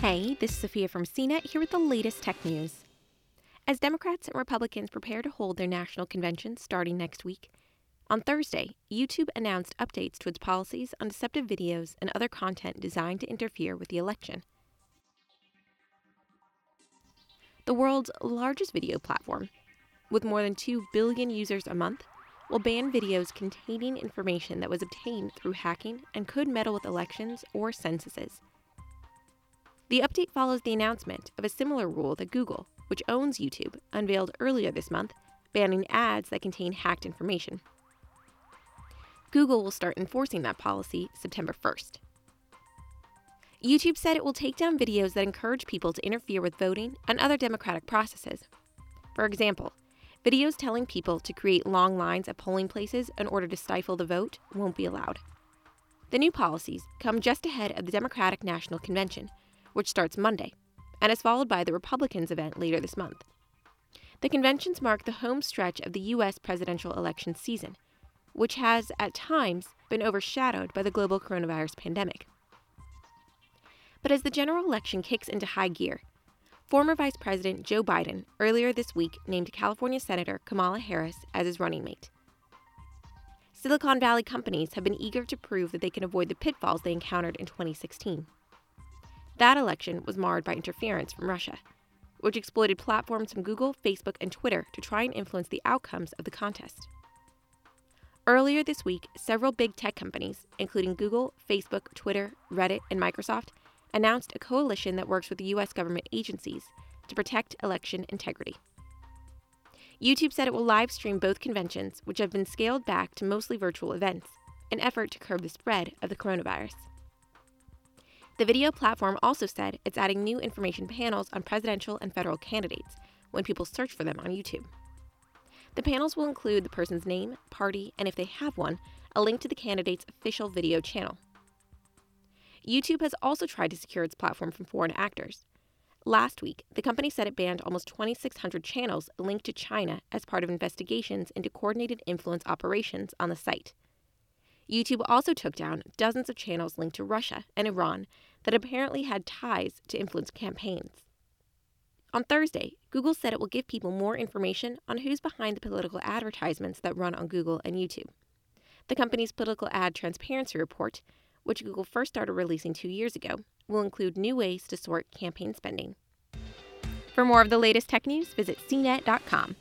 Hey, this is Sophia from CNET here with the latest tech news. As Democrats and Republicans prepare to hold their national conventions starting next week, on Thursday, YouTube announced updates to its policies on deceptive videos and other content designed to interfere with the election. The world's largest video platform, with more than 2 billion users a month, will ban videos containing information that was obtained through hacking and could meddle with elections or censuses. The update follows the announcement of a similar rule that Google, which owns YouTube, unveiled earlier this month, banning ads that contain hacked information. Google will start enforcing that policy September 1st. YouTube said it will take down videos that encourage people to interfere with voting and other democratic processes. For example, Videos telling people to create long lines at polling places in order to stifle the vote won't be allowed. The new policies come just ahead of the Democratic National Convention, which starts Monday, and is followed by the Republicans' event later this month. The conventions mark the home stretch of the U.S. presidential election season, which has, at times, been overshadowed by the global coronavirus pandemic. But as the general election kicks into high gear, Former Vice President Joe Biden earlier this week named California Senator Kamala Harris as his running mate. Silicon Valley companies have been eager to prove that they can avoid the pitfalls they encountered in 2016. That election was marred by interference from Russia, which exploited platforms from Google, Facebook, and Twitter to try and influence the outcomes of the contest. Earlier this week, several big tech companies, including Google, Facebook, Twitter, Reddit, and Microsoft, announced a coalition that works with U.S. government agencies to protect election integrity. YouTube said it will live stream both conventions, which have been scaled back to mostly virtual events, an effort to curb the spread of the coronavirus. The video platform also said it's adding new information panels on presidential and federal candidates when people search for them on YouTube. The panels will include the person's name, party, and if they have one, a link to the candidate's official video channel. YouTube has also tried to secure its platform from foreign actors. Last week, the company said it banned almost 2,600 channels linked to China as part of investigations into coordinated influence operations on the site. YouTube also took down dozens of channels linked to Russia and Iran that apparently had ties to influence campaigns. On Thursday, Google said it will give people more information on who's behind the political advertisements that run on Google and YouTube. The company's political ad transparency report which Google first started releasing two years ago, will include new ways to sort campaign spending. For more of the latest tech news, visit cnet.com.